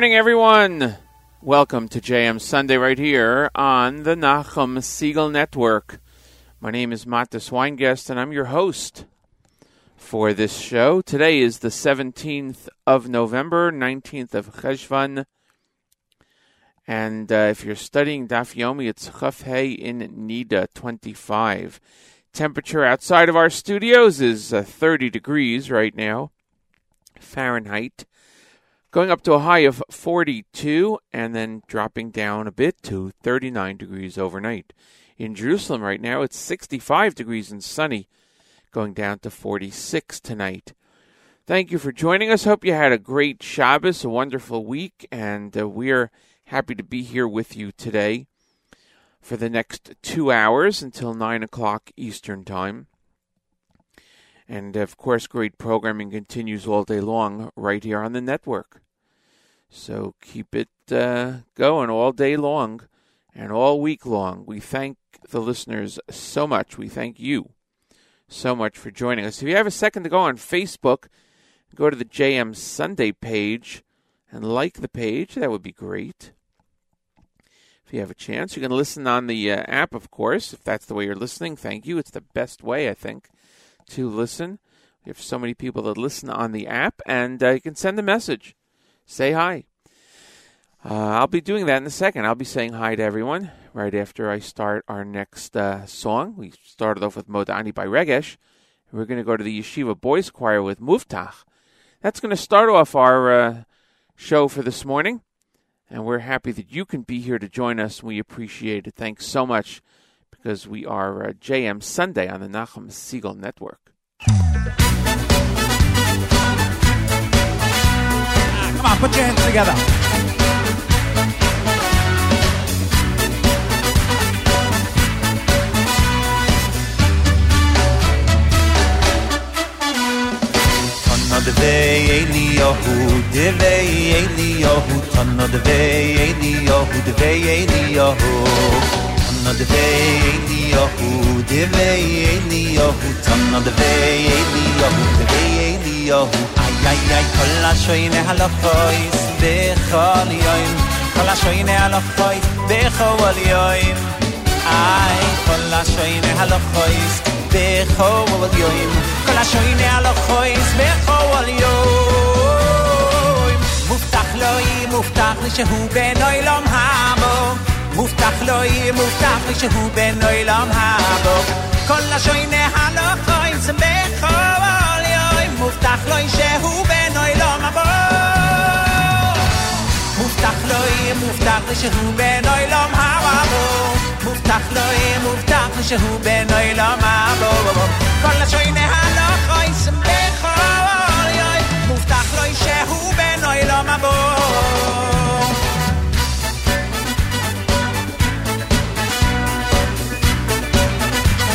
morning, everyone. Welcome to JM Sunday right here on the Nachum Segal Network. My name is Matis Weingast, and I'm your host for this show. Today is the 17th of November, 19th of Cheshvan. And uh, if you're studying Daf Yomi, it's Chaf in Nida 25. Temperature outside of our studios is uh, 30 degrees right now, Fahrenheit going up to a high of 42 and then dropping down a bit to 39 degrees overnight. In Jerusalem right now, it's 65 degrees and sunny, going down to 46 tonight. Thank you for joining us. Hope you had a great Shabbos, a wonderful week, and uh, we're happy to be here with you today for the next two hours until 9 o'clock Eastern Time. And of course, great programming continues all day long right here on the network. So keep it uh, going all day long and all week long. We thank the listeners so much. We thank you so much for joining us. If you have a second to go on Facebook, go to the JM Sunday page and like the page. That would be great. If you have a chance, you can listen on the uh, app, of course. If that's the way you're listening, thank you. It's the best way, I think to listen. We have so many people that listen on the app, and uh, you can send a message. Say hi. Uh, I'll be doing that in a second. I'll be saying hi to everyone right after I start our next uh, song. We started off with Modani by Regesh. We're going to go to the Yeshiva Boys Choir with Muftach. That's going to start off our uh, show for this morning. And we're happy that you can be here to join us. We appreciate it. Thanks so much because we are uh, JM Sunday on the Nachum Segal Network. Come on, put your hands together. de vei eli yohu de vei eli yohu tanna tamma de vei ein ni ohu de vei ein ni tamma de vei in ni ohu de vei ni ohu. Ay ay ay kol a shoyne halo khoyz de khol yoym kol a shoyne halo khoyz de khol yoym ay kol a shoyne halo khoyz de khol yoym kol a shoyne halo khoyz be khol yoym muftakh loy muftakh shehu benoy lom hamo. מובטח לו יהיה מובטח לי שהוא בן עולם הבו כל השויני הלוחוים זה בכל יום מובטח לו שהוא בן עולם הבו מובטח לו יהיה מובטח לי שהוא בן עולם הבו מובטח לו יהיה מובטח לי שהוא בן עולם הבו כל השויני הלוחוים זה בכל יום מובטח לו שהוא בן עולם הבו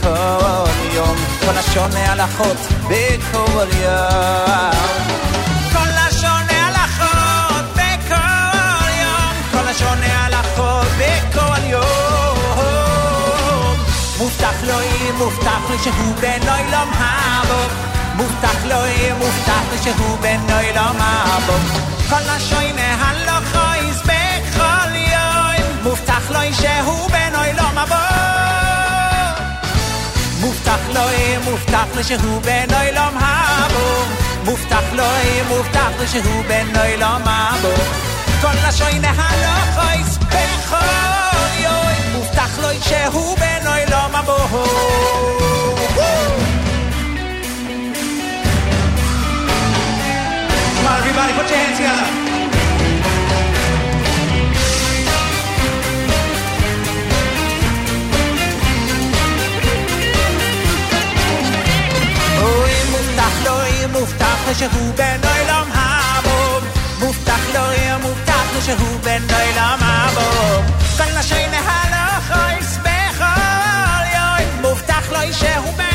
בכל יום, כל השונה הלכות בכל יום. כל השונה הלכות בכל יום, כל השונה הלכות בכל יום. מובטח לו יהיה מובטח לי שהוא בן עולם הבא. מובטח לו יהיה מובטח לי שהוא בן עולם הבא. כל השונה הלכות בכל יום. מובטח לו שהוא בן עולם הבא. מובטח לו יהיה מובטח לו שהוא בן עולם הבו מובטח לו יהיה מובטח לו שהוא בן עולם הבו כל לשוי נהלוך אויס בכל יוי מובטח לו שהוא בן עולם הבו Come on, everybody, put your hands together. מובטח לו שהוא בן עולם המום מובטח לו יהיה מובטח לו שהוא בן עולם המום כל נשי נהלוך אוי שמחו אוי מובטח לו שהוא בן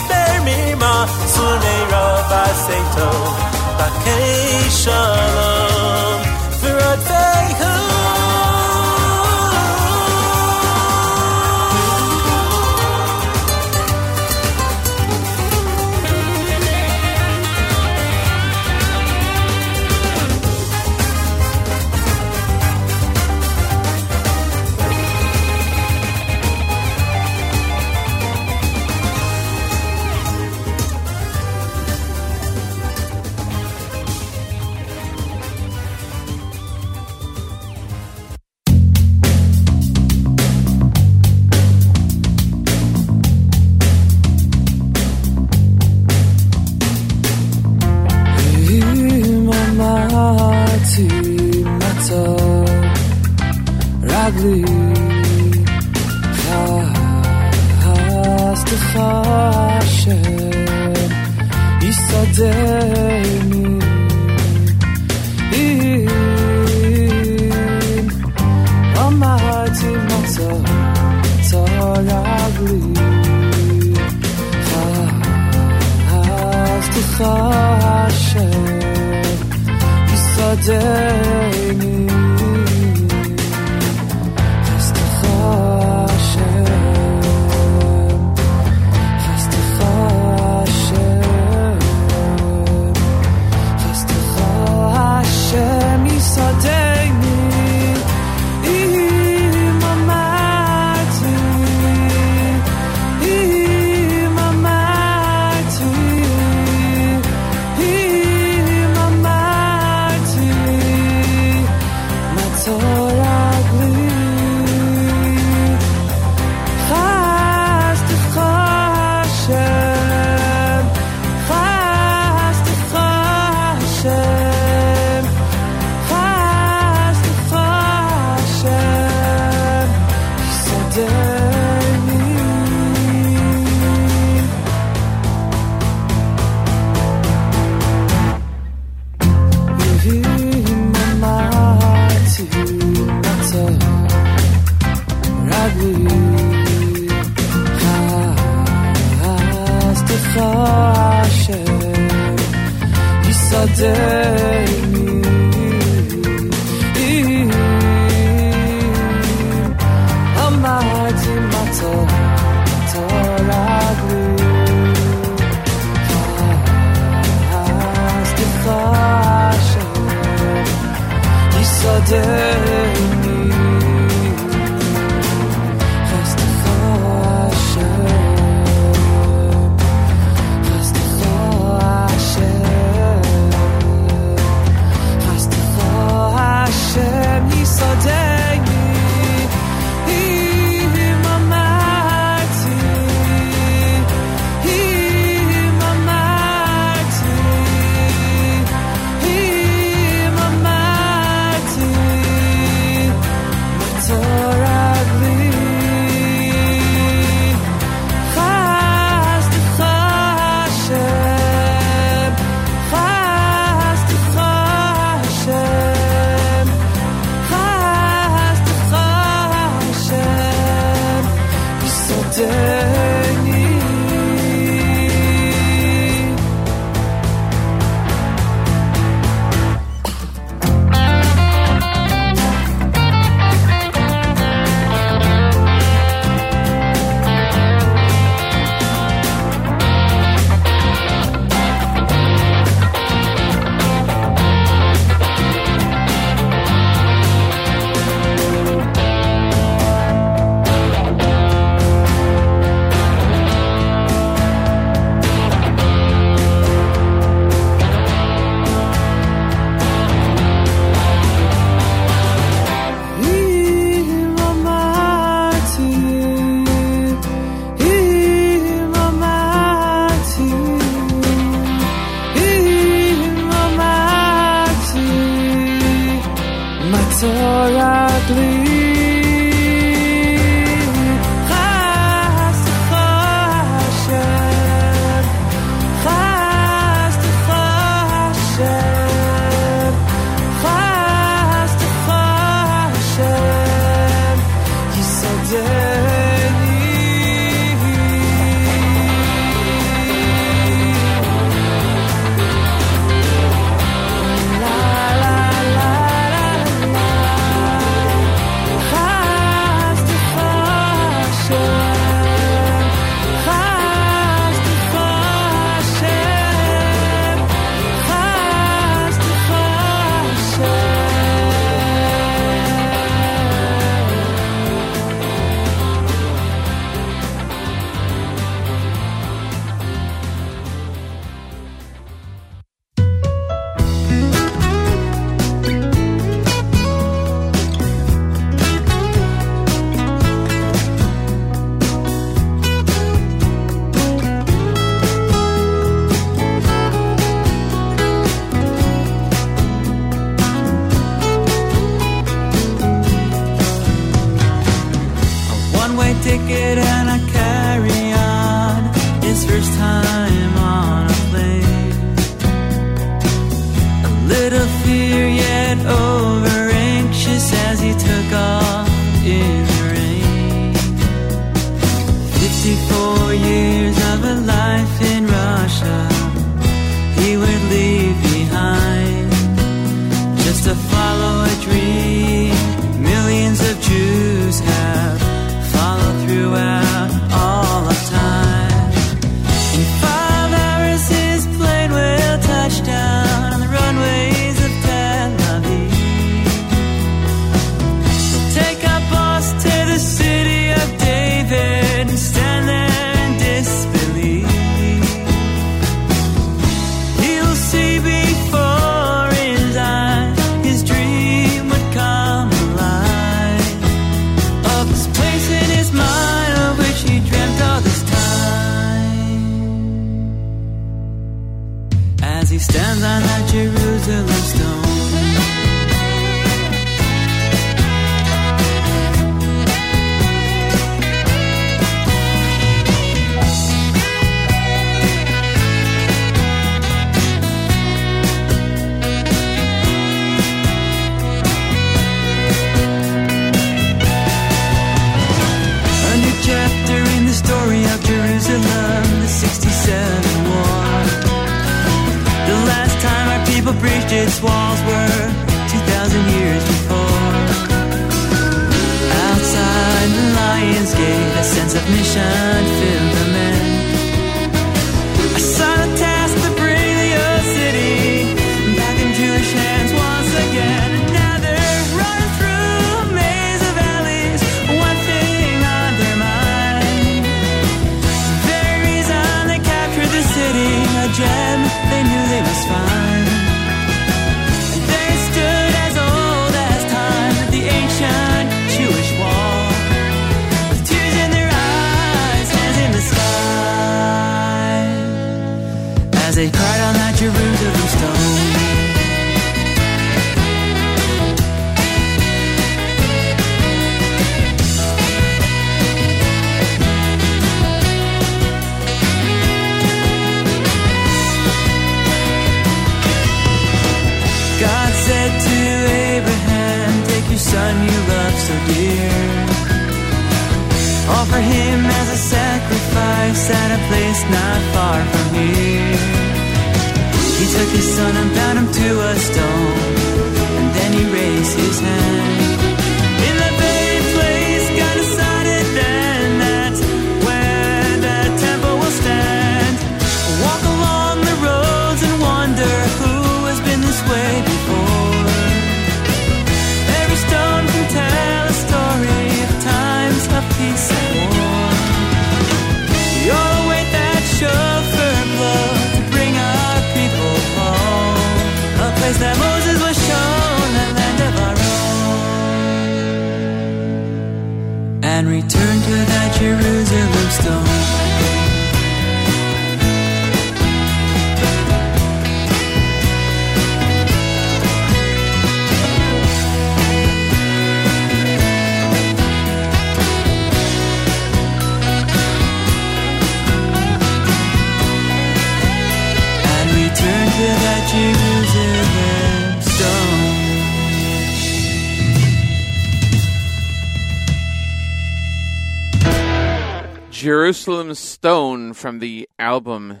Stone from the album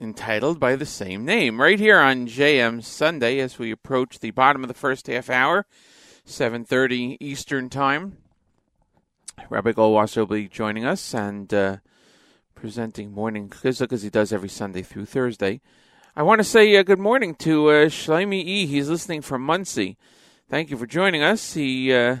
entitled by the same name. Right here on JM Sunday as we approach the bottom of the first half hour, 7:30 Eastern Time. Rabbi Goldwasser will be joining us and uh, presenting morning chizuk as he does every Sunday through Thursday. I want to say uh, good morning to uh, Shlomi E. He's listening from Monsey. Thank you for joining us. He uh,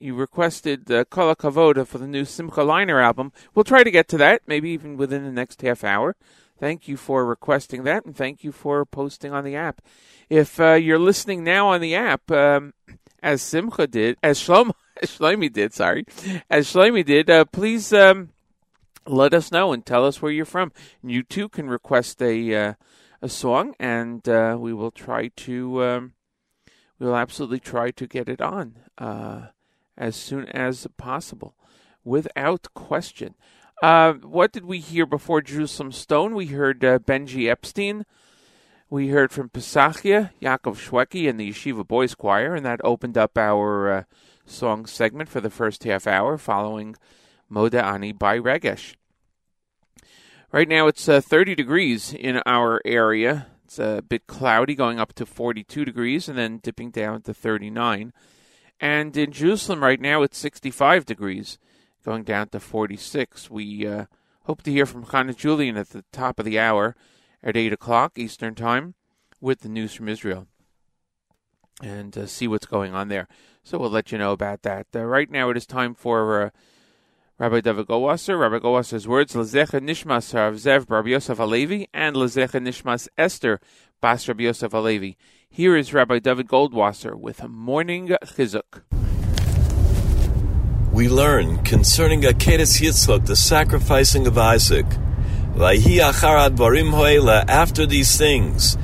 you requested uh, Kol Kavoda for the new Simcha Leiner album. We'll try to get to that, maybe even within the next half hour. Thank you for requesting that, and thank you for posting on the app. If uh, you're listening now on the app, um, as Simcha did, as Shlomi did, sorry, as Shlomi did, uh, please um, let us know and tell us where you're from. You too can request a uh, a song, and uh, we will try to um, we will absolutely try to get it on uh, as soon as possible, without question. Uh, what did we hear before Jerusalem Stone? We heard uh, Benji Epstein. We heard from Pesachia, Yaakov Shweki, and the Yeshiva Boys Choir, and that opened up our uh, song segment for the first half hour, following Moda Ani by Regesh. Right now it's uh, 30 degrees in our area. It's a bit cloudy, going up to 42 degrees and then dipping down to 39. And in Jerusalem right now it's 65 degrees, going down to 46. We uh, hope to hear from Chana Julian at the top of the hour at 8 o'clock Eastern Time with the news from Israel and uh, see what's going on there. So we'll let you know about that. Uh, right now it is time for uh, Rabbi David Goldwasser. Rabbi Goldwasser's words, Lezecha Nishmas Rav Zev Bar Yosef Alevi, and Lezecha Nishmas Esther Bas Rabbi Yosef Alevi. Here is Rabbi David Goldwasser with morning chizuk. we learn concerning Akedes Yitzchak, the sacrificing of Isaac. After these things.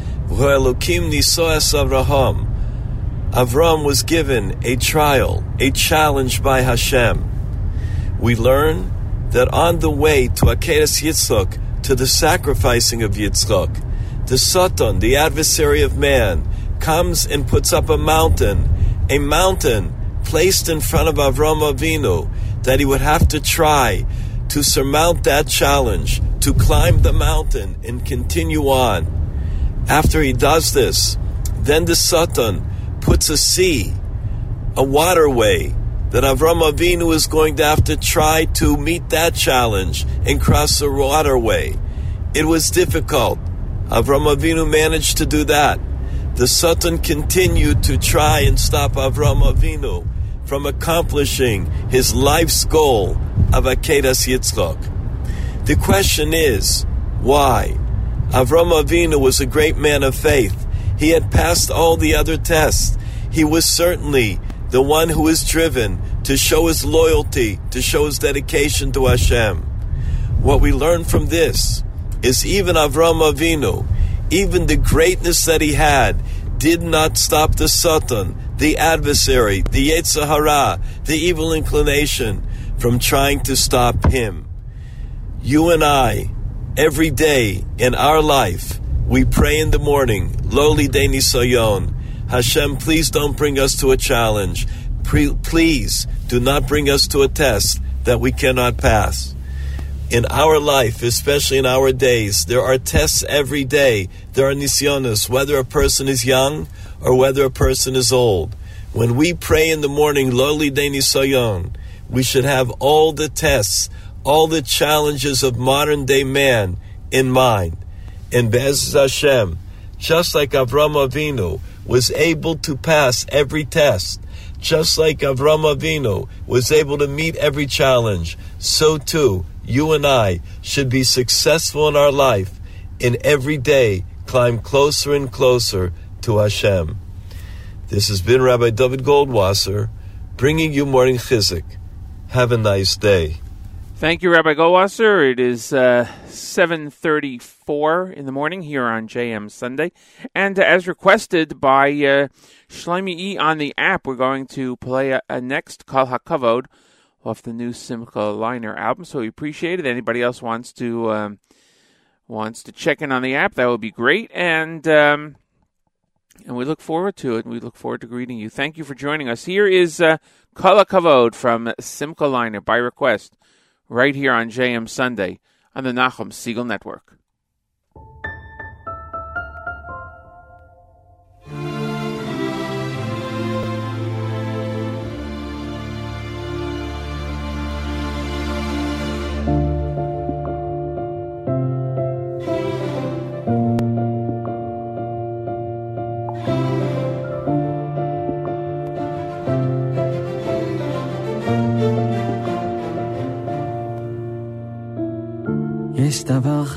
Avram was given a trial, a challenge by Hashem. We learn that on the way to Akedes Yitzchak, to the sacrificing of Yitzchak, the Satan, the adversary of man, comes and puts up a mountain, a mountain placed in front of Avram Avinu that he would have to try to surmount that challenge, to climb the mountain and continue on. After he does this, then the Satan puts a sea, a waterway, that Avram Avinu is going to have to try to meet that challenge and cross the waterway. It was difficult. Avram Avinu managed to do that. The Satan continued to try and stop Avram Avinu from accomplishing his life's goal of Akedas Yitzchak. The question is, why? Avram Avinu was a great man of faith. He had passed all the other tests. He was certainly the one who was driven to show his loyalty, to show his dedication to Hashem. What we learn from this is even Avram Avinu, even the greatness that he had, did not stop the Satan, the adversary, the Yetzer Hara, the evil inclination, from trying to stop him. You and I, every day in our life, we pray in the morning, lowly de nisayon. Hashem, please don't bring us to a challenge. Pre- please do not bring us to a test that we cannot pass. In our life, especially in our days, there are tests every day. There are nisyonos, whether a person is young or whether a person is old. When we pray in the morning, lowly de nisayon, we should have all the tests, all the challenges of modern day man in mind. And Bez Hashem, just like Avram Avinu was able to pass every test, just like Avram Avinu was able to meet every challenge, so too you and I should be successful in our life in every day climb closer and closer to Hashem. This has been Rabbi David Goldwasser bringing you morning chizuk. Have a nice day. Thank you, Rabbi Goldwasser. It is uh, 7.34 in the morning here on JM Sunday. And as requested by uh, Shlomi E on the app, we're going to play a, a next Kol HaKavod off the new Simcha Leiner album. So we appreciate it. Anybody else wants to um, wants to check in on the app, that would be great. And um, and we look forward to it. And we look forward to greeting you. Thank you for joining us. Here is uh, Kol HaKavod from Simcha Liner by request right here on JM Sunday on the Nachum Segal Network.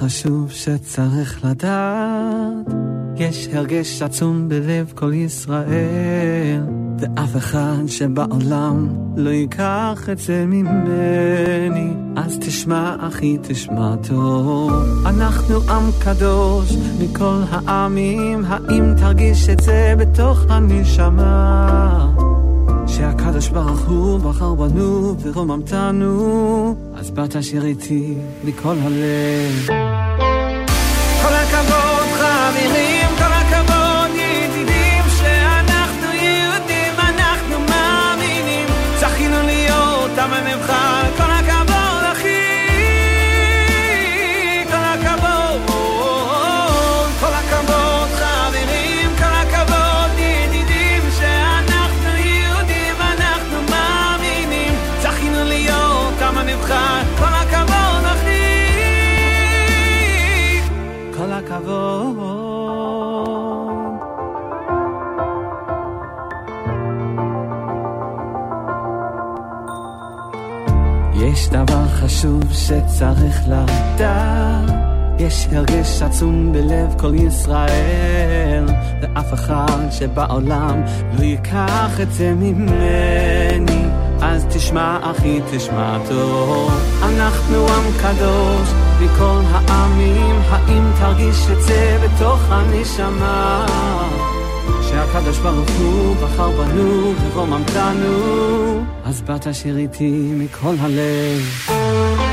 חשוב שצריך לדעת, יש הרגש עצום בלב כל ישראל, ואף אחד שבעולם לא ייקח את זה ממני. אז תשמע אחי תשמע טוב, אנחנו עם קדוש מכל העמים, האם תרגיש את זה בתוך הנשמה? שהקדוש ברוך הוא בחר בנו ורוממתנו, אז באת שיר איתי מכל הלב. חשוב שצריך לדעת, יש הרגש עצום בלב כל ישראל, ואף אחד שבעולם לא ייקח את זה ממני. אז תשמע אחי תשמע טוב, אנחנו עם קדוש מכל העמים, האם תרגיש את זה בתוך הנשמה? שהקדוש ברוך הוא בחר בנו ורוממתנו, אז באת שיר איתי מכל הלב.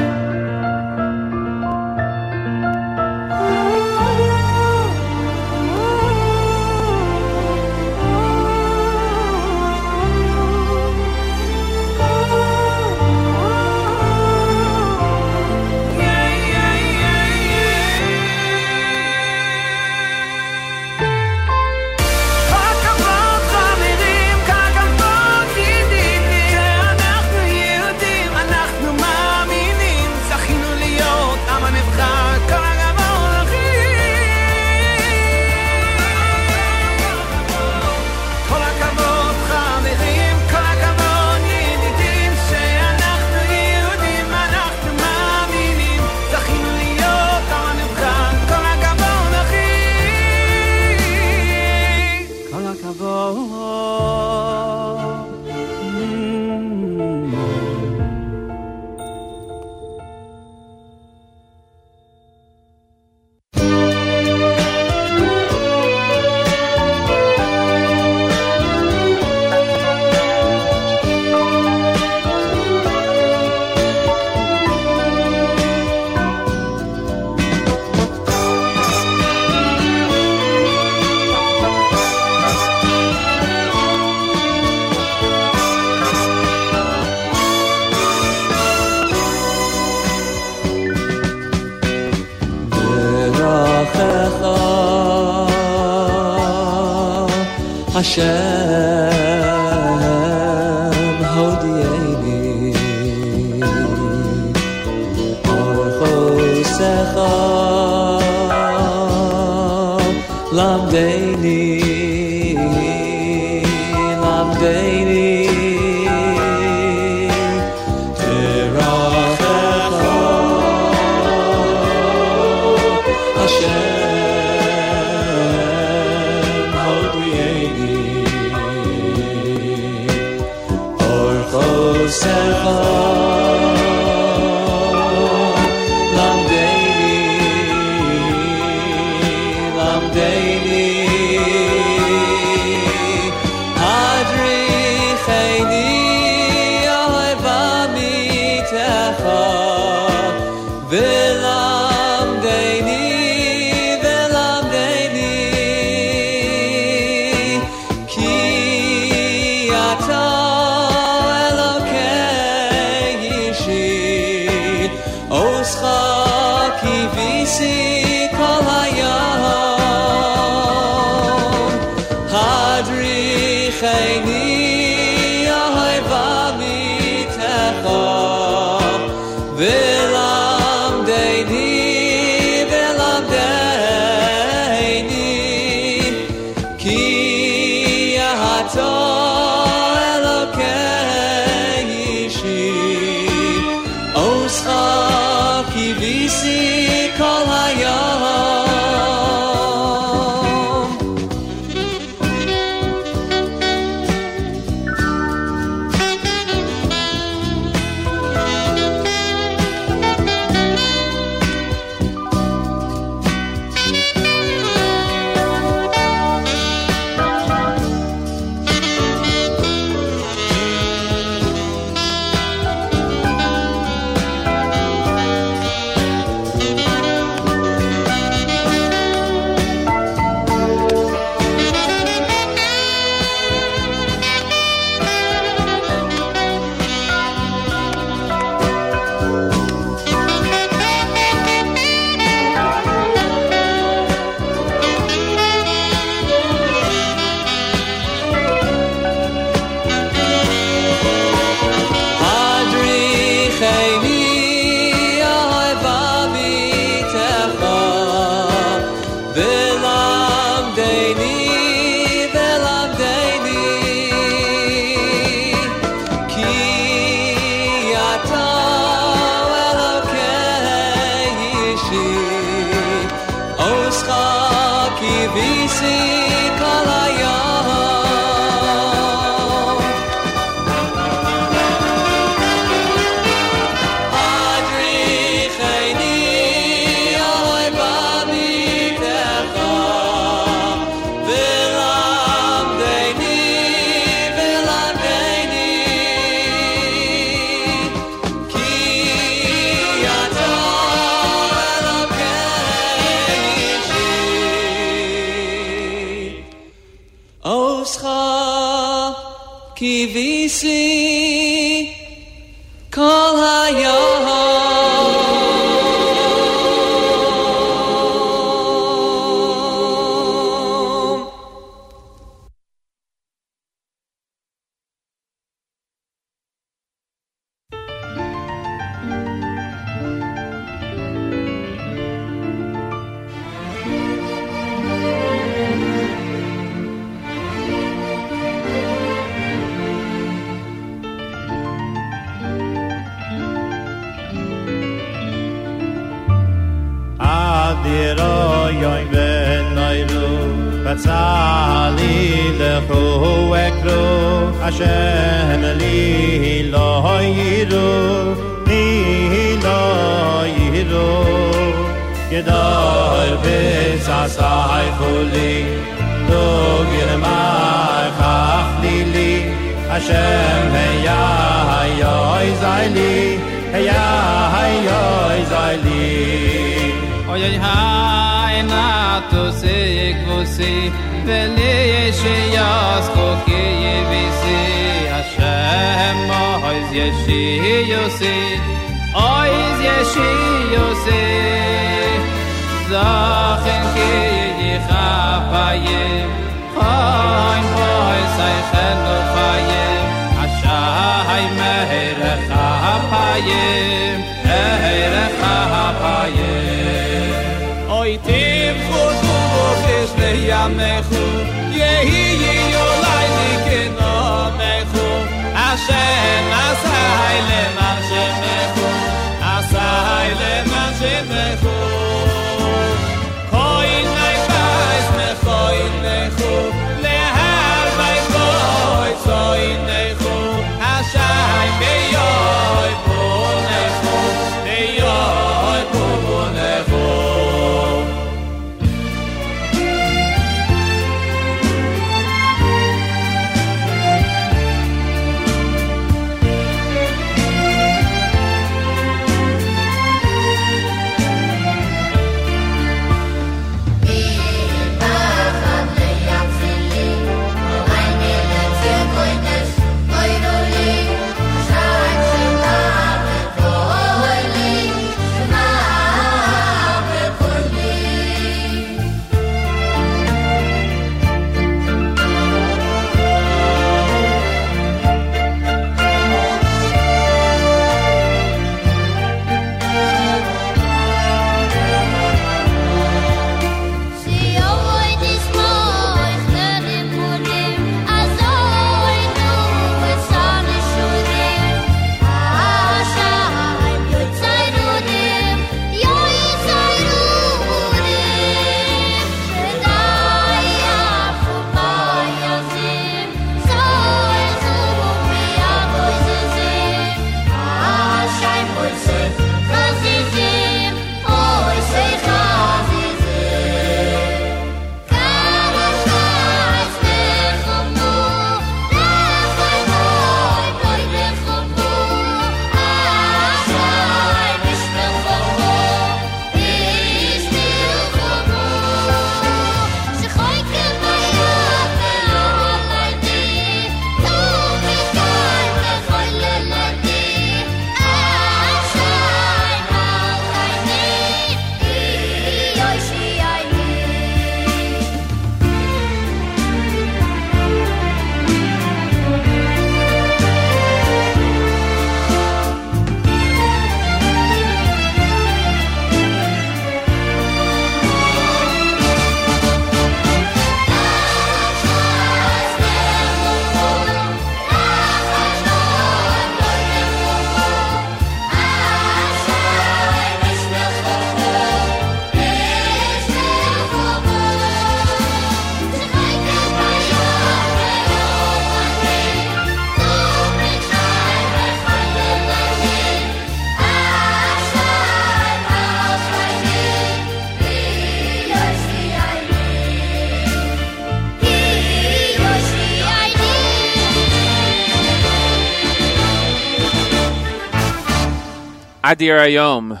Adir Ayom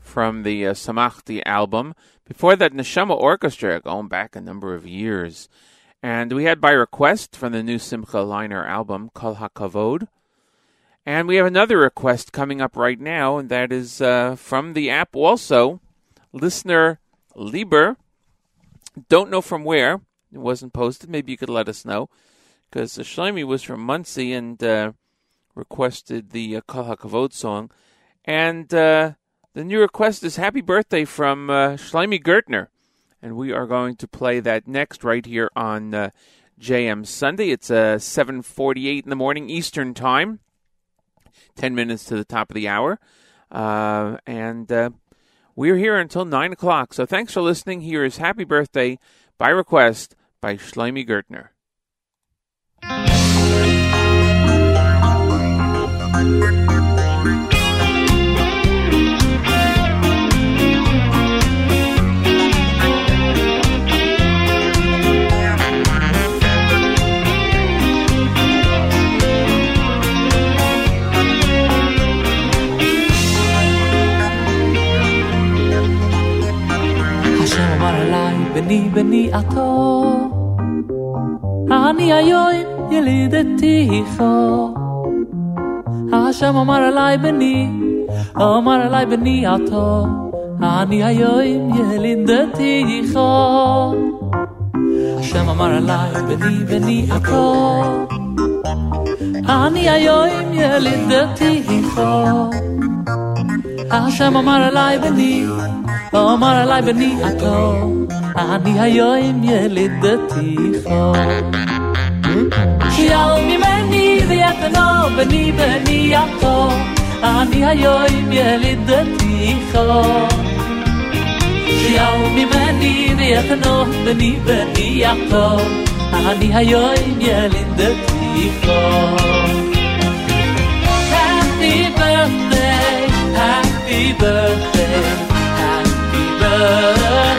from the uh, Samachti album. Before that, Neshama Orchestra, going back a number of years. And we had by request from the new Simcha Leiner album, Kol HaKavod. And we have another request coming up right now, and that is uh, from the app also, listener Lieber. Don't know from where. It wasn't posted. Maybe you could let us know. Because Shlomi was from Monsey and uh, requested the uh, Kol HaKavod song. And uh, the new request is Happy Birthday from uh, Gertner. And we are going to play that next right here on uh, JM Sunday. It's uh, 7.48 in the morning Eastern Time, 10 minutes to the top of the hour. Uh, and uh, we're here until 9 o'clock. So thanks for listening. Here is Happy Birthday by request by Shloime Gertner. אליי, בני בני עתו, אני היום ילידתיך. השם אמר אליי, בני, אמר אליי, בני עתו, אני היום ילידתיך. השם אמר אליי, בני בני עתו, אני היום ילידתיך. השם אמר אליי, בני, אמר עליי בני עתו, אני היום ילידתיך. שיעל ממני ויתנו בני בני עתו, אני היום ילידתיך. שיעל ממני ויתנו בני בני עתו, אני היום ילידתיך. Happy birthday, happy birthday, happy birthday.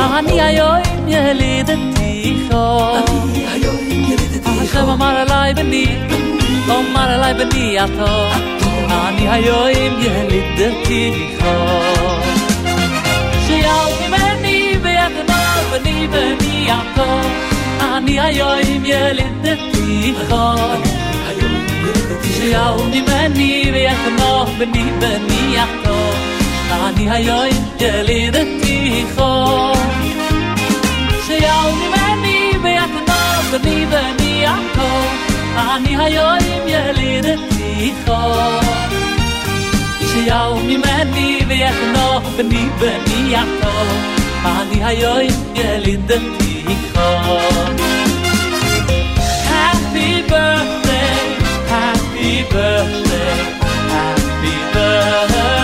אני היום ילידתיך בני עתו, אני היום ילידתיך. השם אמר אליי, בני, אמר אליי, בני עתו, אני היום ילידתיך. שיעל ממני ויתנו בני בני עתו, אני היום ילידתיך. שיעל ממני ויתנו בני בני עתו, אני היום ילידתיך. שיעל ממני ויתנו בני בני עתו, אני היום ילידתיך. שיעל ממני ויתנו בני בני עתו, אני היום ילידתיך. Happy birthday, happy birthday, happy birthday.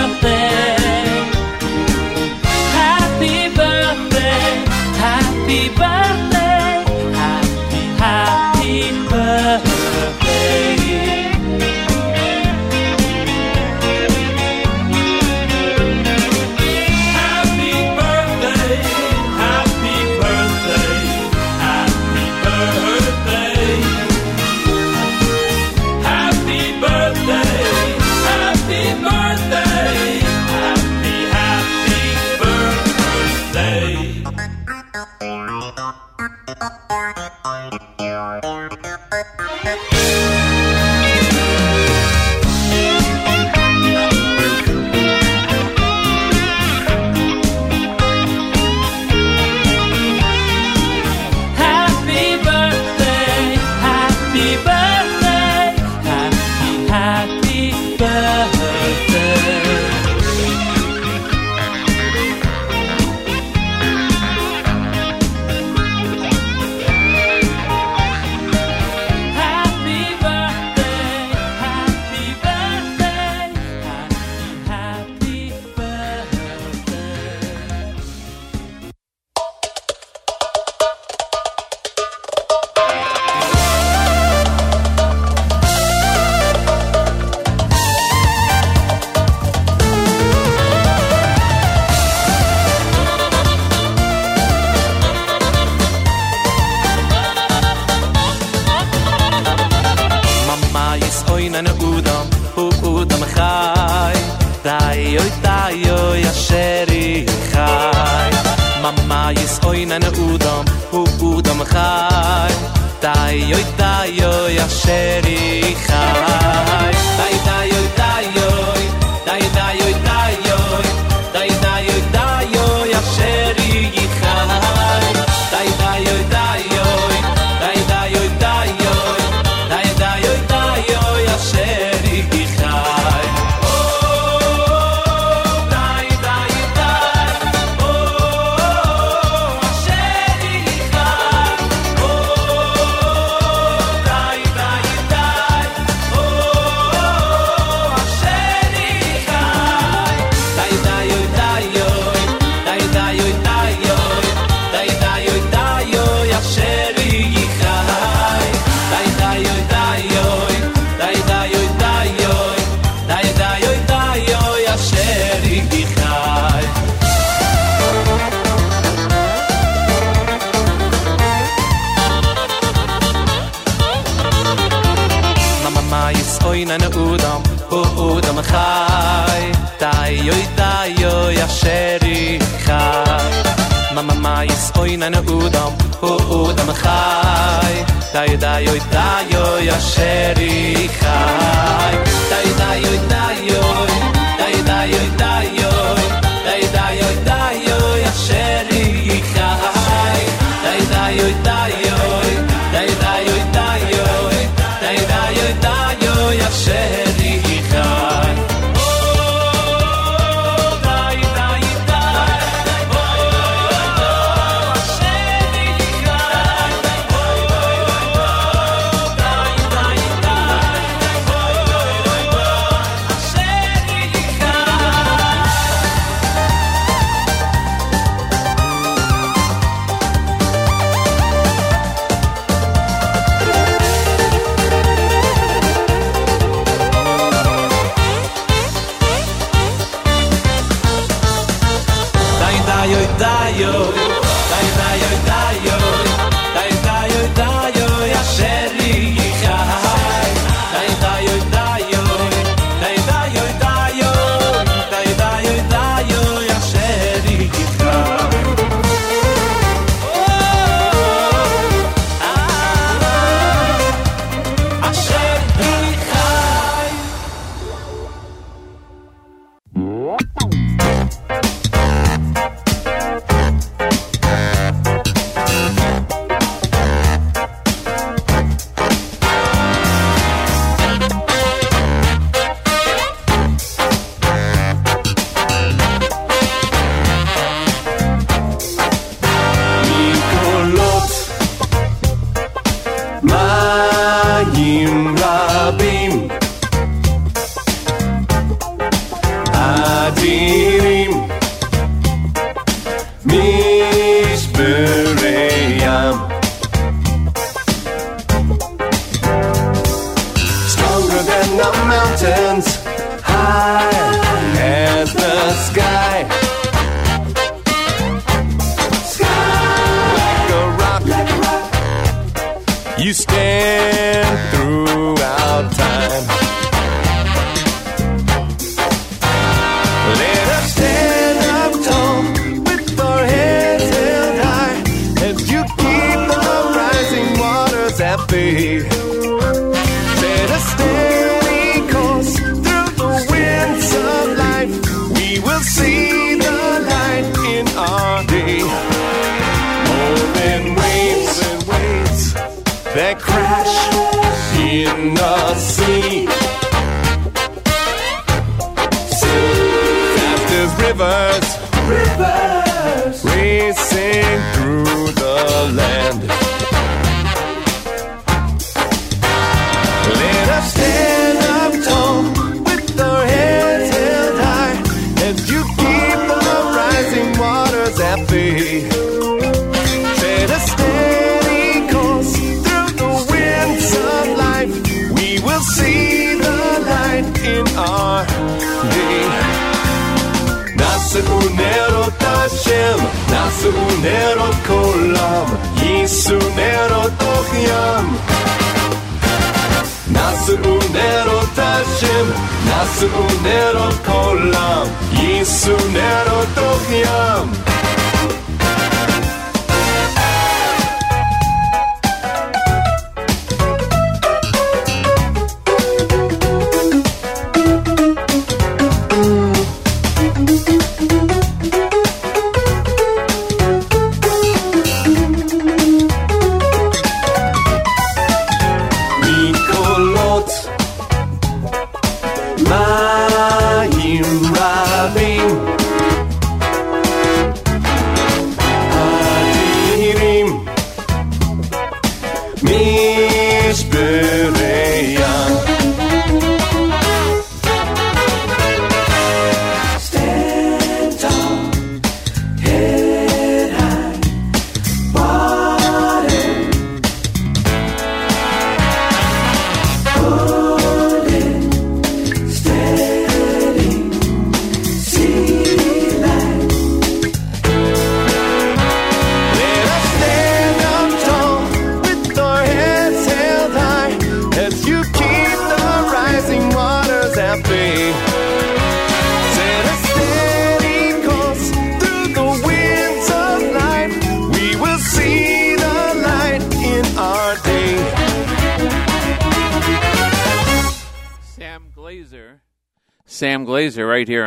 נשאו נרות כולם, יישאו נרות תוך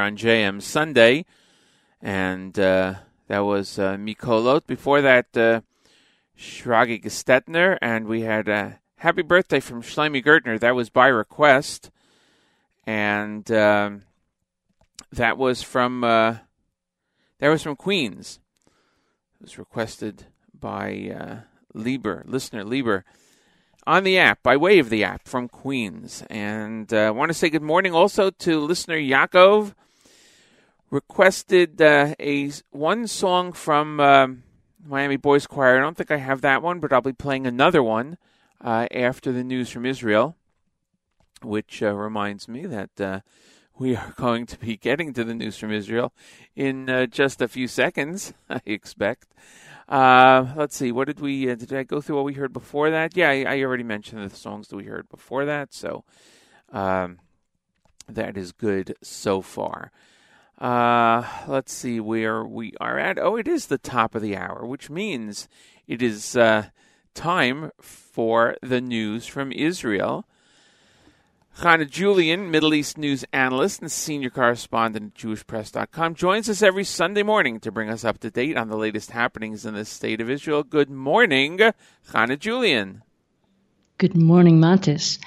on JM Sunday. And uh, that was uh, Mikolot. Before that, uh, Shragee Gestetner. And we had a Happy Birthday from Shlomi Gertner. That was by request. And um, that was from uh, that was from Queens. It was requested by uh, Lieber, listener Lieber on the app, by way of the app from Queens. And I uh, want to say good morning also to listener Yaakov. Requested uh, a one song from uh, Miami Boys Choir. I don't think I have that one, but I'll be playing another one uh, after the news from Israel, which uh, reminds me that uh, we are going to be getting to the news from Israel in just a few seconds, I expect. Uh, let's see. What did we? Uh, did I go through what we heard before that? Yeah, I, I already mentioned the songs that we heard before that. So um, that is good so far. Uh, let's see where we are at. Oh, it is the top of the hour, which means it is uh, time for the news from Israel. Chana Julian, Middle East news analyst and senior correspondent at JewishPress.com, joins us every Sunday morning to bring us up to date on the latest happenings in the state of Israel. Good morning, Chana Julian. Good morning, Matis.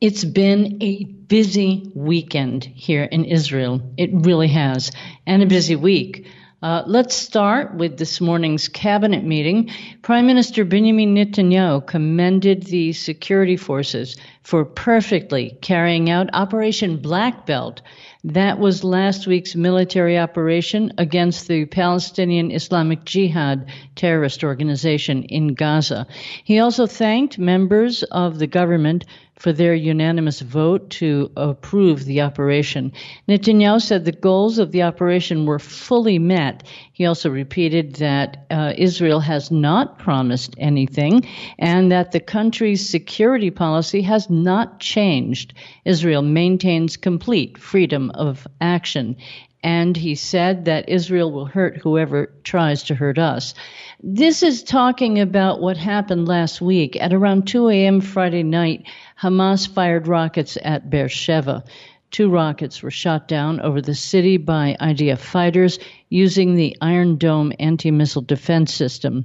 It's been a busy weekend here in Israel. It really has, and a busy week. Uh, let's start with this morning's cabinet meeting. Prime Minister Benjamin Netanyahu commended the security forces for perfectly carrying out Operation Black Belt. That was last week's military operation against the Palestinian Islamic Jihad terrorist organization in Gaza. He also thanked members of the government for their unanimous vote to approve the operation. Netanyahu said the goals of the operation were fully met. He also repeated that uh, Israel has not promised anything and that the country's security policy has not changed. Israel maintains complete freedom of action. And he said that Israel will hurt whoever tries to hurt us. This is talking about what happened last week. At around 2 a.m. Friday night, Hamas fired rockets at Beersheba. Two rockets were shot down over the city by IDF fighters using the Iron Dome anti missile defense system.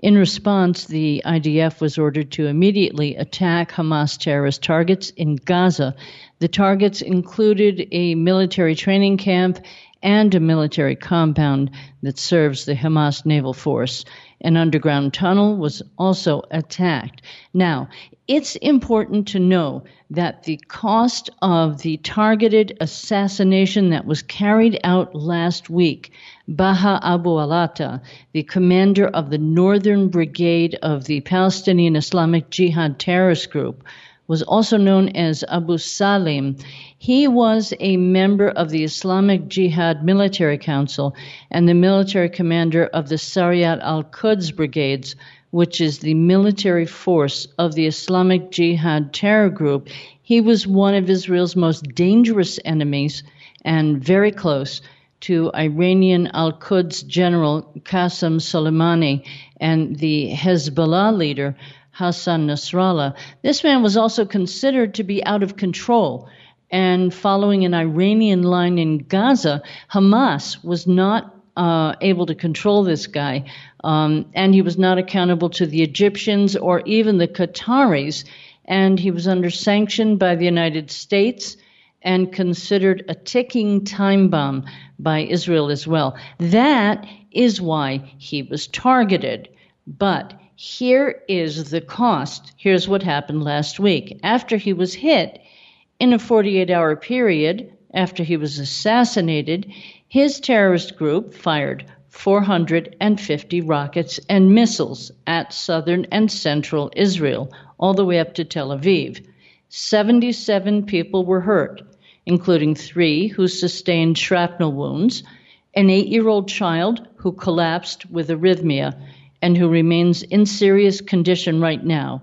In response, the IDF was ordered to immediately attack Hamas terrorist targets in Gaza. The targets included a military training camp and a military compound that serves the Hamas naval force. An underground tunnel was also attacked. Now, it's important to know that the cost of the targeted assassination that was carried out last week, Baha Abu Alata, the commander of the Northern Brigade of the Palestinian Islamic Jihad terrorist group, was also known as Abu Salim. He was a member of the Islamic Jihad Military Council and the military commander of the Sariat al Quds brigades, which is the military force of the Islamic Jihad terror group. He was one of Israel's most dangerous enemies and very close to Iranian Al Quds General Qasem Soleimani and the Hezbollah leader Hassan Nasrallah. This man was also considered to be out of control. And following an Iranian line in Gaza, Hamas was not uh, able to control this guy, um, and he was not accountable to the Egyptians or even the Qataris, and he was under sanction by the United States and considered a ticking time bomb by Israel as well. That is why he was targeted. But here is the cost. Here's what happened last week. After he was hit, in a 48 hour period, after he was assassinated, his terrorist group fired 450 rockets and missiles at southern and central Israel, all the way up to Tel Aviv. 77 people were hurt, including three who sustained shrapnel wounds, an eight year old child who collapsed with arrhythmia and who remains in serious condition right now.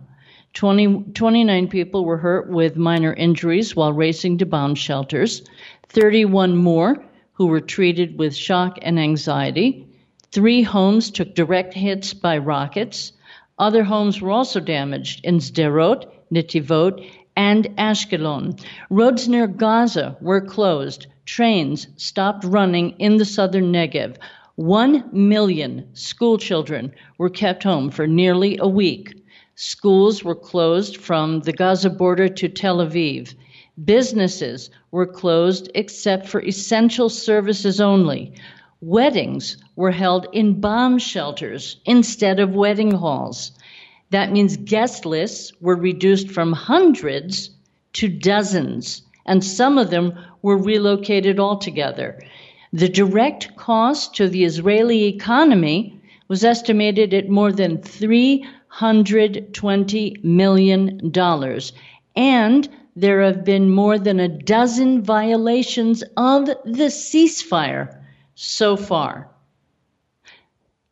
20, 29 people were hurt with minor injuries while racing to bomb shelters, 31 more who were treated with shock and anxiety. Three homes took direct hits by rockets. Other homes were also damaged in Sderot, Netivot, and Ashkelon. Roads near Gaza were closed. Trains stopped running in the southern Negev. One million school children were kept home for nearly a week. Schools were closed from the Gaza border to Tel Aviv. Businesses were closed except for essential services only. Weddings were held in bomb shelters instead of wedding halls. That means guest lists were reduced from hundreds to dozens, and some of them were relocated altogether. The direct cost to the Israeli economy was estimated at more than $320 million, and there have been more than a dozen violations of the ceasefire so far.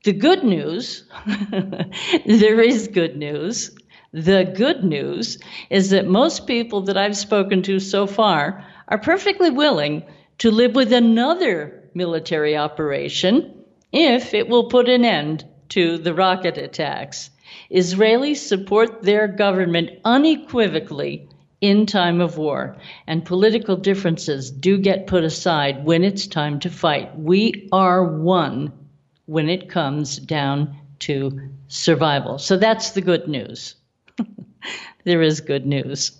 The good news, there is good news. The good news is that most people that I've spoken to so far are perfectly willing to live with another military operation if it will put an end to the rocket attacks. Israelis support their government unequivocally in time of war, and political differences do get put aside when it's time to fight. We are one when it comes down to survival. So that's the good news. there is good news.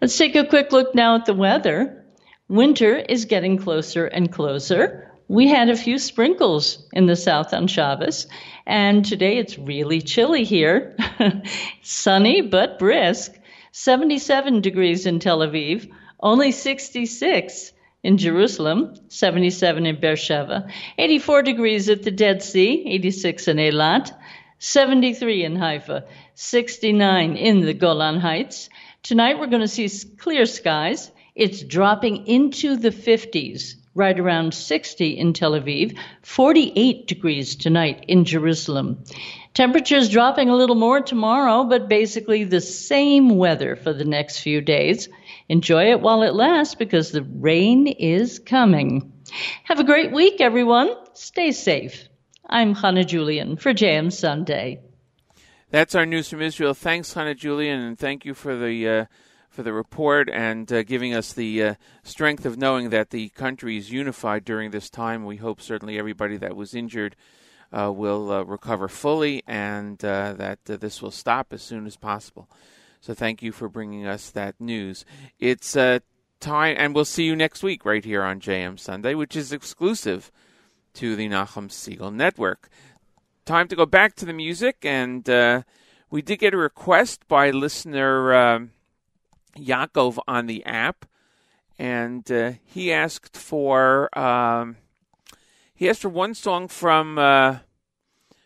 Let's take a quick look now at the weather. Winter is getting closer and closer. We had a few sprinkles in the south on Shabbos, and today it's really chilly here. Sunny but brisk. 77 degrees in Tel Aviv, only 66 in Jerusalem, 77 in Beersheba, 84 degrees at the Dead Sea, 86 in Eilat, 73 in Haifa, 69 in the Golan Heights. Tonight we're going to see clear skies. It's dropping into the 50s, right around 60 in Tel Aviv, 48 degrees tonight in Jerusalem. Temperatures dropping a little more tomorrow, but basically the same weather for the next few days. Enjoy it while it lasts because the rain is coming. Have a great week, everyone. Stay safe. I'm Hannah Julian for JM Sunday. That's our news from Israel. Thanks, Hannah Julian, and thank you for the uh, for the report and uh, giving us the uh, strength of knowing that the country is unified during this time. We hope certainly everybody that was injured uh, will uh, recover fully and uh, that uh, this will stop as soon as possible. So thank you for bringing us that news. It's uh, time, and we'll see you next week right here on JM Sunday, which is exclusive to the Nachum Segal Network. Time to go back to the music, and uh, we did get a request by listener um, Yaakov on the app, and he asked for. Um, he asked for one song from uh,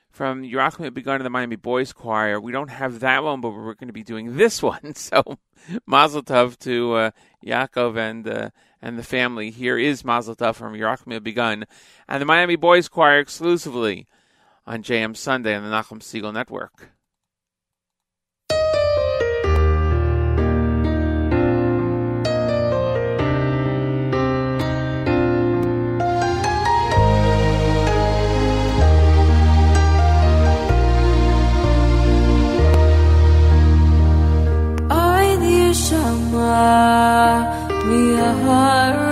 from Yerachmiel Begun of the Miami Boys Choir. We don't have that one, but we're going to be doing this one. So, Mazel Tov to uh, Yaakov and uh, and the family. Here is Mazel Tov from Yerachmiel Begun and the Miami Boys Choir exclusively on JM Sunday on the Nachum Segal Network. Because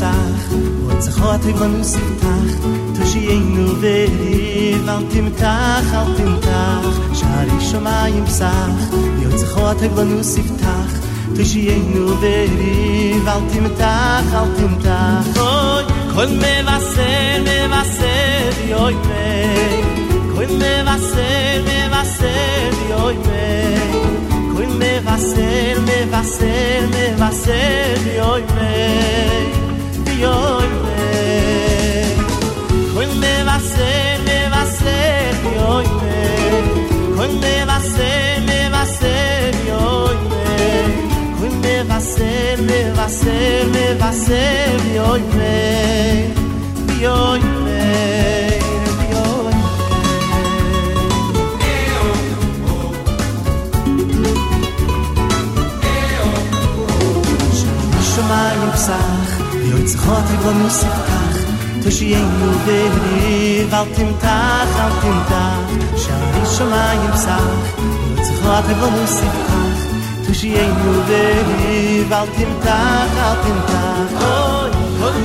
sach und sich hat im nus tag tu shi inu ve vant im tag alt im tag shar ich scho mal im sach. Und sich hat im nus tag tu shi inu ve vant im tag alt im tag. Oy kon me vaser me vaser oy me. Kon me vaser me vaser oy me. Kon me vaser me vaser me vaser oy me. Yoy me Kol me vaser, me vaser Yoy me Kol me vaser, me vaser Yoy me Kol me vaser, me vaser, me vaser Yoy me Yoy me sit khot ik vol mus sit khach du shi ein nu de ri vat im tag am tim tag shal di shma im sag du sit khot ik vol mus sit khach du shi ein nu de ri vat tim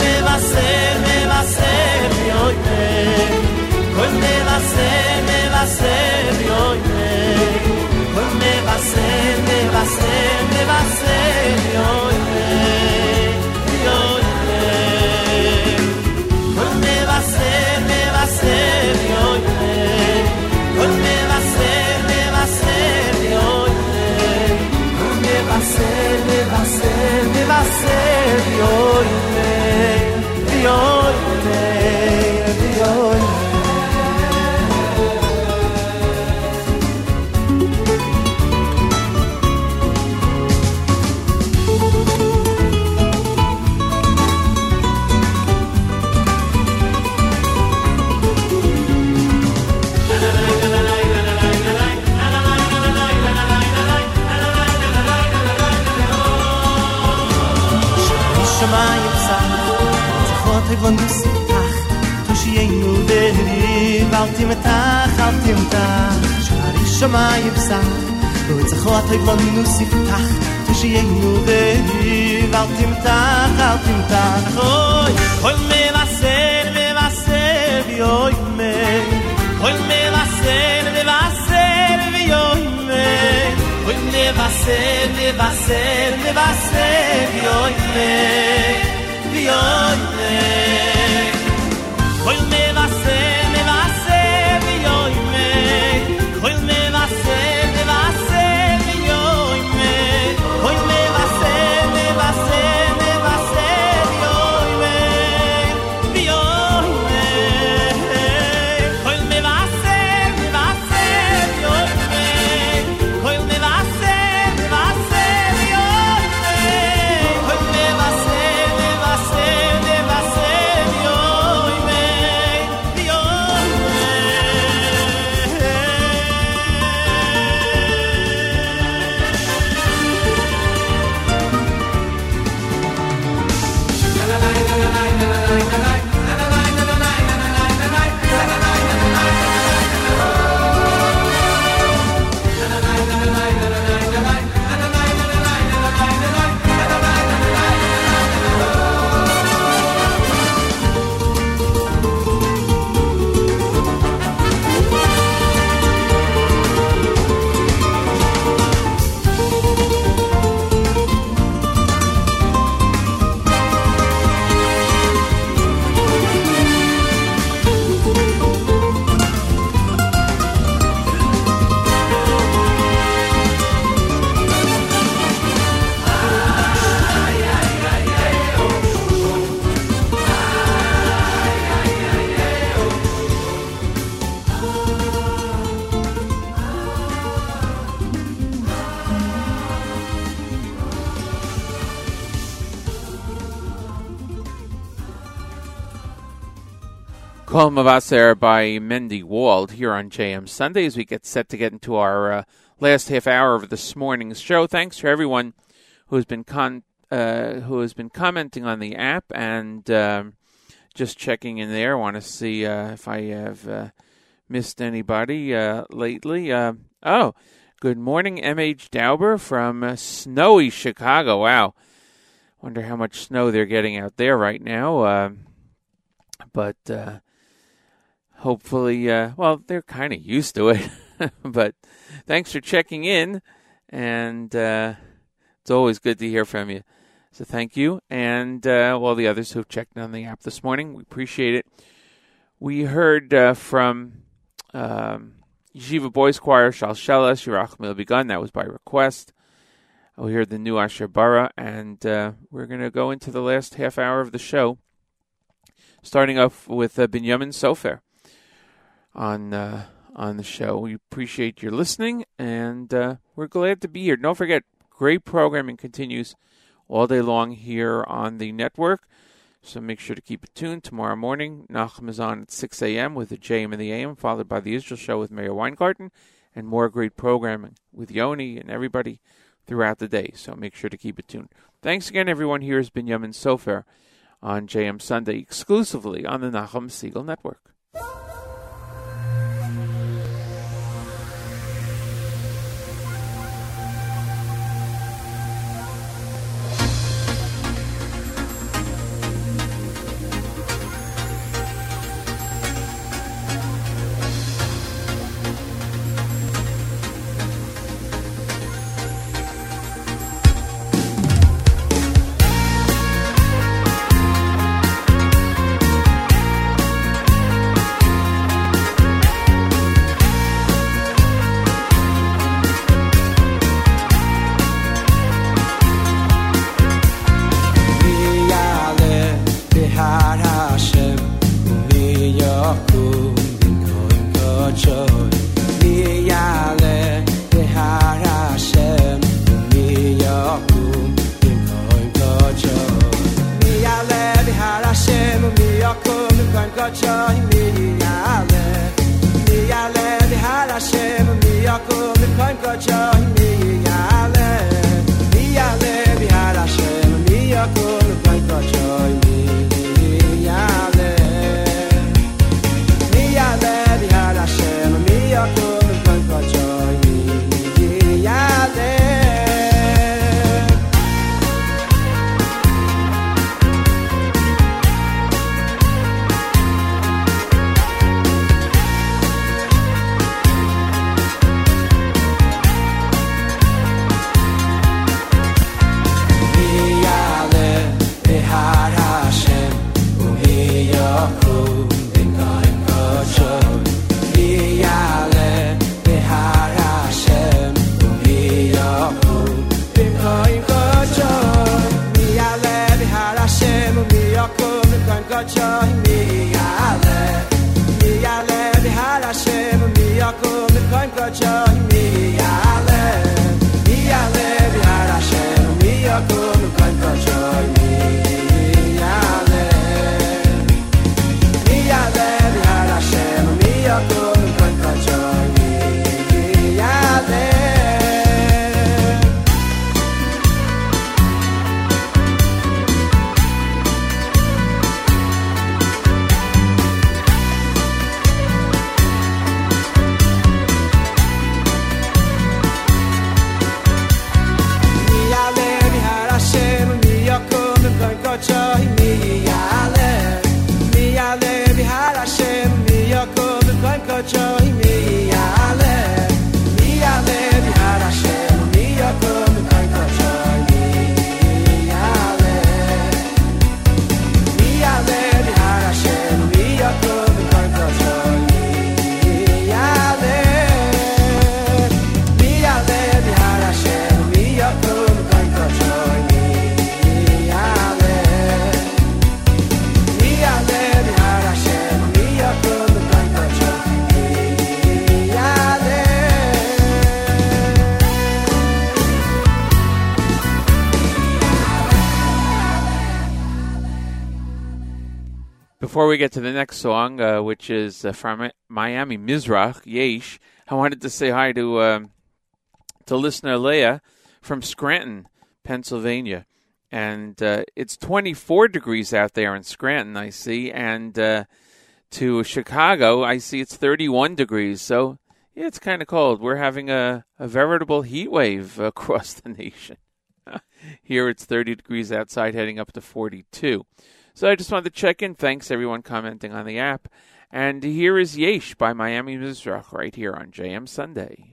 me va ser me va ser te me va ser me va ser te me va ser me va ser me va ser me vaser me vaser me vaser zachot ik von dus tach tu shi ein nu veri valtim tach altim tach shari shamayim sam tu zachot ik von dus tach tu shi ein nu veri valtim tach altim tach oy oy me. Vaser me. Vaser vi oy me. oy vi oy Kol Mavaser by Mendy Wald here on JM Sunday as we get set to get into our uh, last half hour of this morning's show. Thanks for everyone who has been con- uh, who has been commenting on the app and um, just checking in there. I want to see uh, if I have uh, missed anybody uh, lately. Uh, oh, good morning, MH Dauber from uh, snowy Chicago. Wow. Wonder how much snow they're getting out there right now. Uh, but hopefully, uh, well, they're kind of used to it. but thanks for checking in, and uh, it's always good to hear from you. So thank you, and uh, all the others who've checked on the app this morning, we appreciate it. We heard uh, from um, Yeshiva Boys Choir, Shalshelas, Yerachmiel Begun. That was by request. We heard the new Asher Bara, and uh, we're going to go into the last half hour of the show, starting off with uh, Binyamin Sofer on uh, on the show. We appreciate your listening, and uh, we're glad to be here. Don't forget, great programming continues all day long here on the network. So make sure to keep it tuned. Tomorrow morning, Nachum is on at 6 a.m. with the JM and the AM, followed by the Israel Show with Mayor Weingarten, and more great programming with Yoni and everybody throughout the day. So make sure to keep it tuned. Thanks again, everyone. Here has been Yemen Sofer on JM Sunday, exclusively on the Nachum Segal Network. Next song, uh, which is uh, from Miami Mizrach Yesh, I wanted to say hi to um, to listener Leah from Scranton, Pennsylvania, and uh, it's 24 degrees out there in Scranton. I see, and uh, to Chicago, I see it's 31 degrees. So yeah, it's kind of cold. We're having a, a veritable heat wave across the nation. Here it's 30 degrees outside, heading up to 42. So I just wanted to check in. Thanks everyone commenting on the app. And here is Yesh by Miami Mizrach right here on JM Sunday.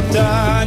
die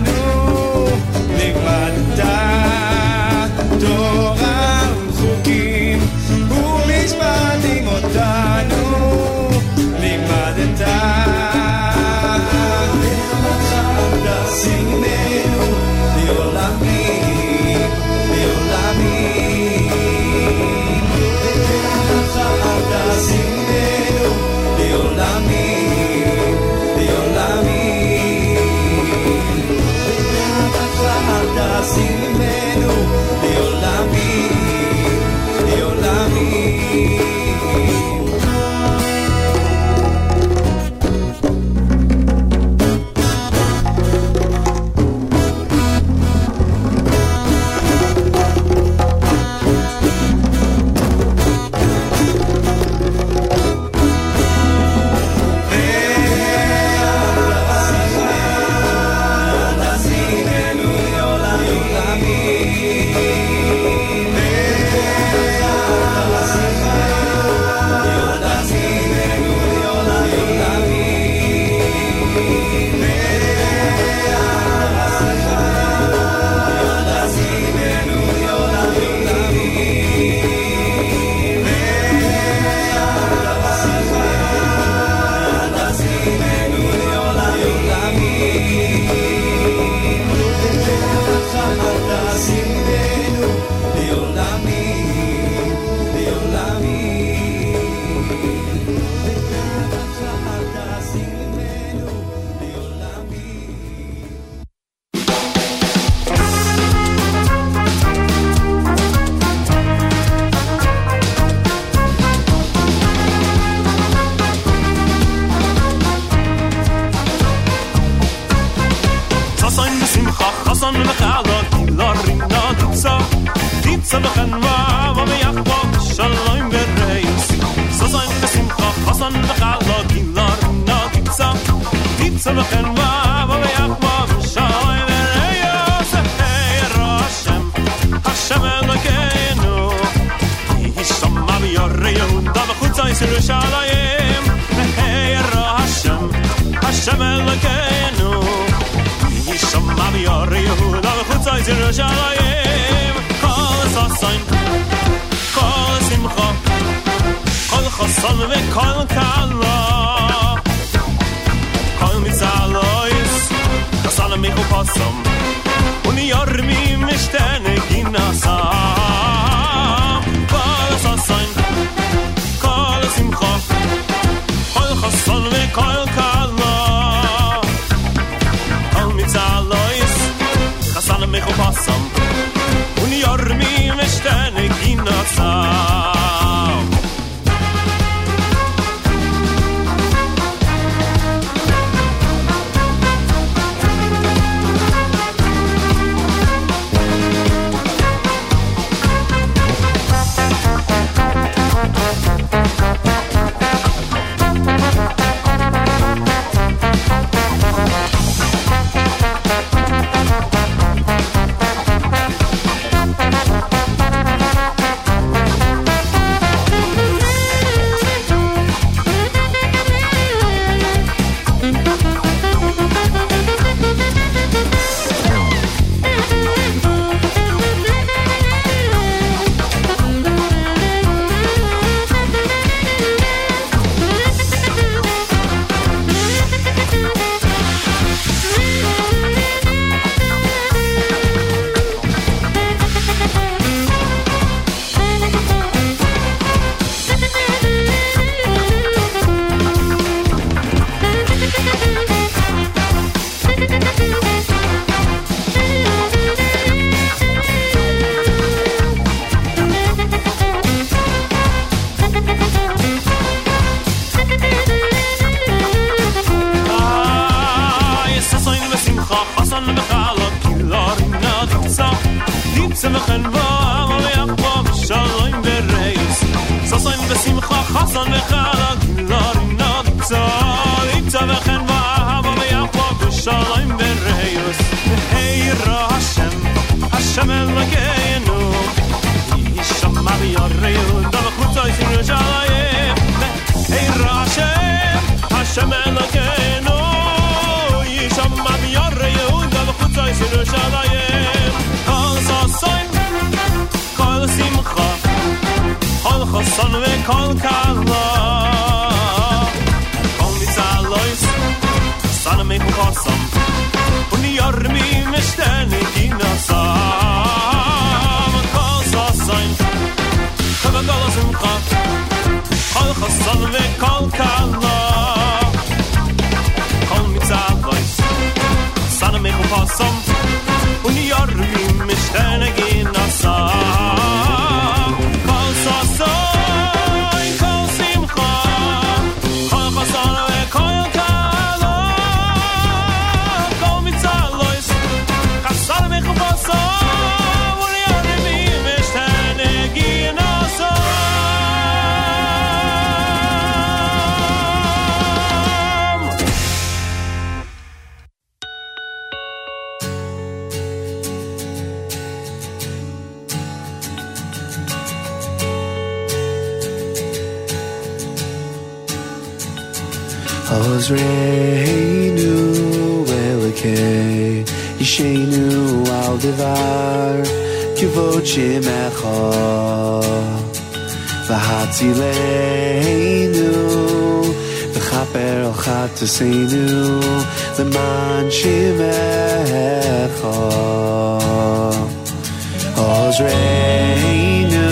Hall's reinu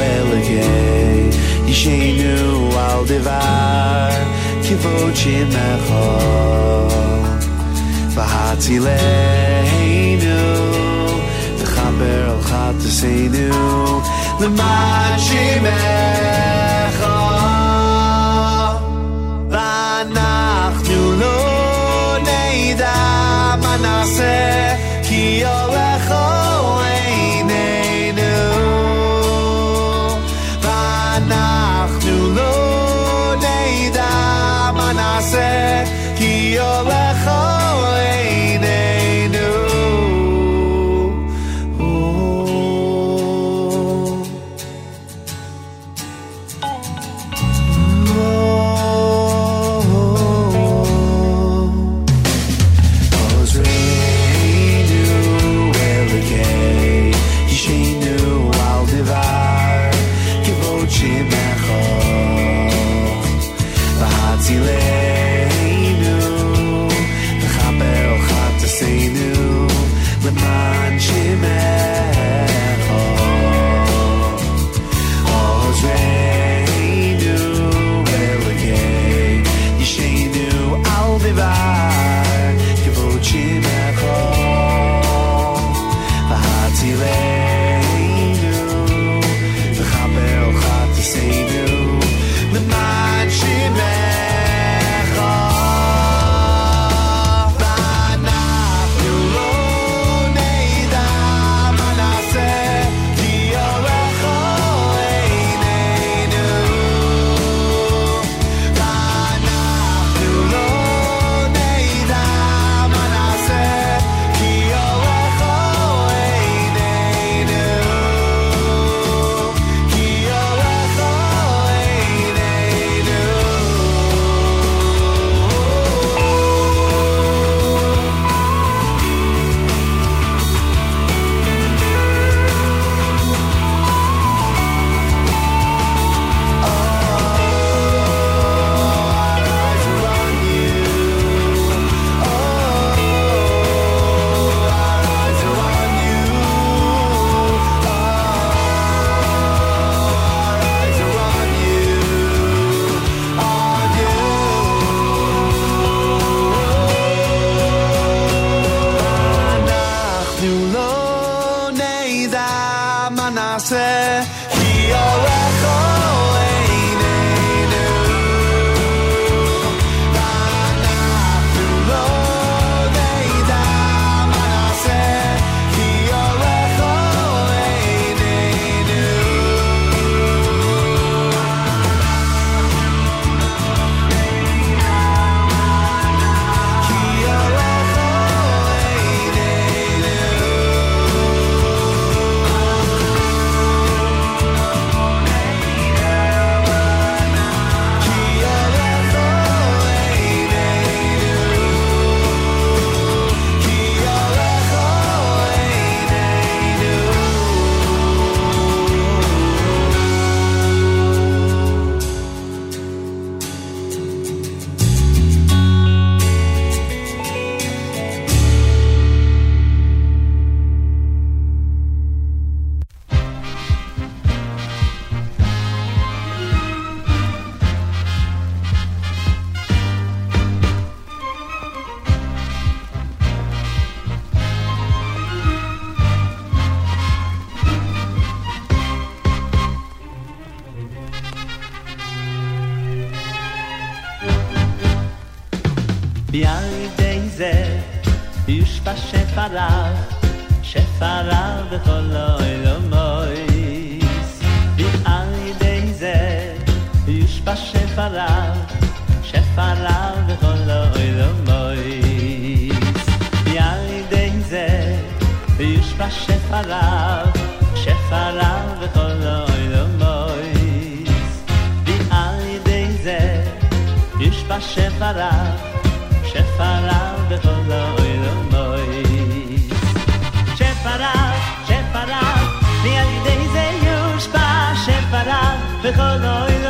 elegei Yishenu al devar Kivot shimecho V'hatzileinu V'chaber al chataseinu L'man shimecho שפרר, שפרר בכל העולמות. ועל ידי זה יושפע שפרר, שפרר בכל העולמות. ועל ידי זה יושפע שפרר, שפרר בכל ועל ידי זה יושפע בכל بخلايا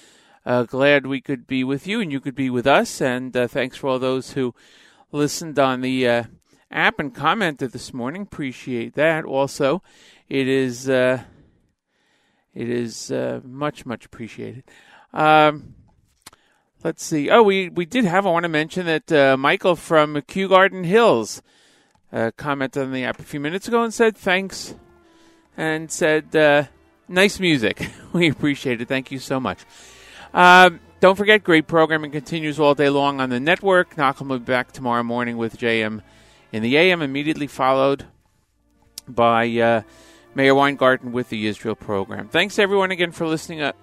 Uh, glad we could be with you and you could be with us. And uh, thanks for all those who listened on the uh, app and commented this morning. Appreciate that. Also, it is uh, it is uh, much much appreciated. Um, let's see. Oh, we we did have. I want to mention that uh, Michael from Kew Garden Hills commented on the app a few minutes ago and said thanks and said nice music. we appreciate it. Thank you so much. Um, don't forget, great programming continues all day long on the network. Nachum will be back tomorrow morning with JM in the AM, immediately followed by uh, Mayor Weingarten with the Israel program. Thanks everyone again for listening uh,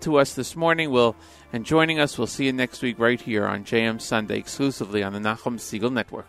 to us this morning. Will and joining us. We'll see you next week right here on JM Sunday, exclusively on the Nachum Segal Network.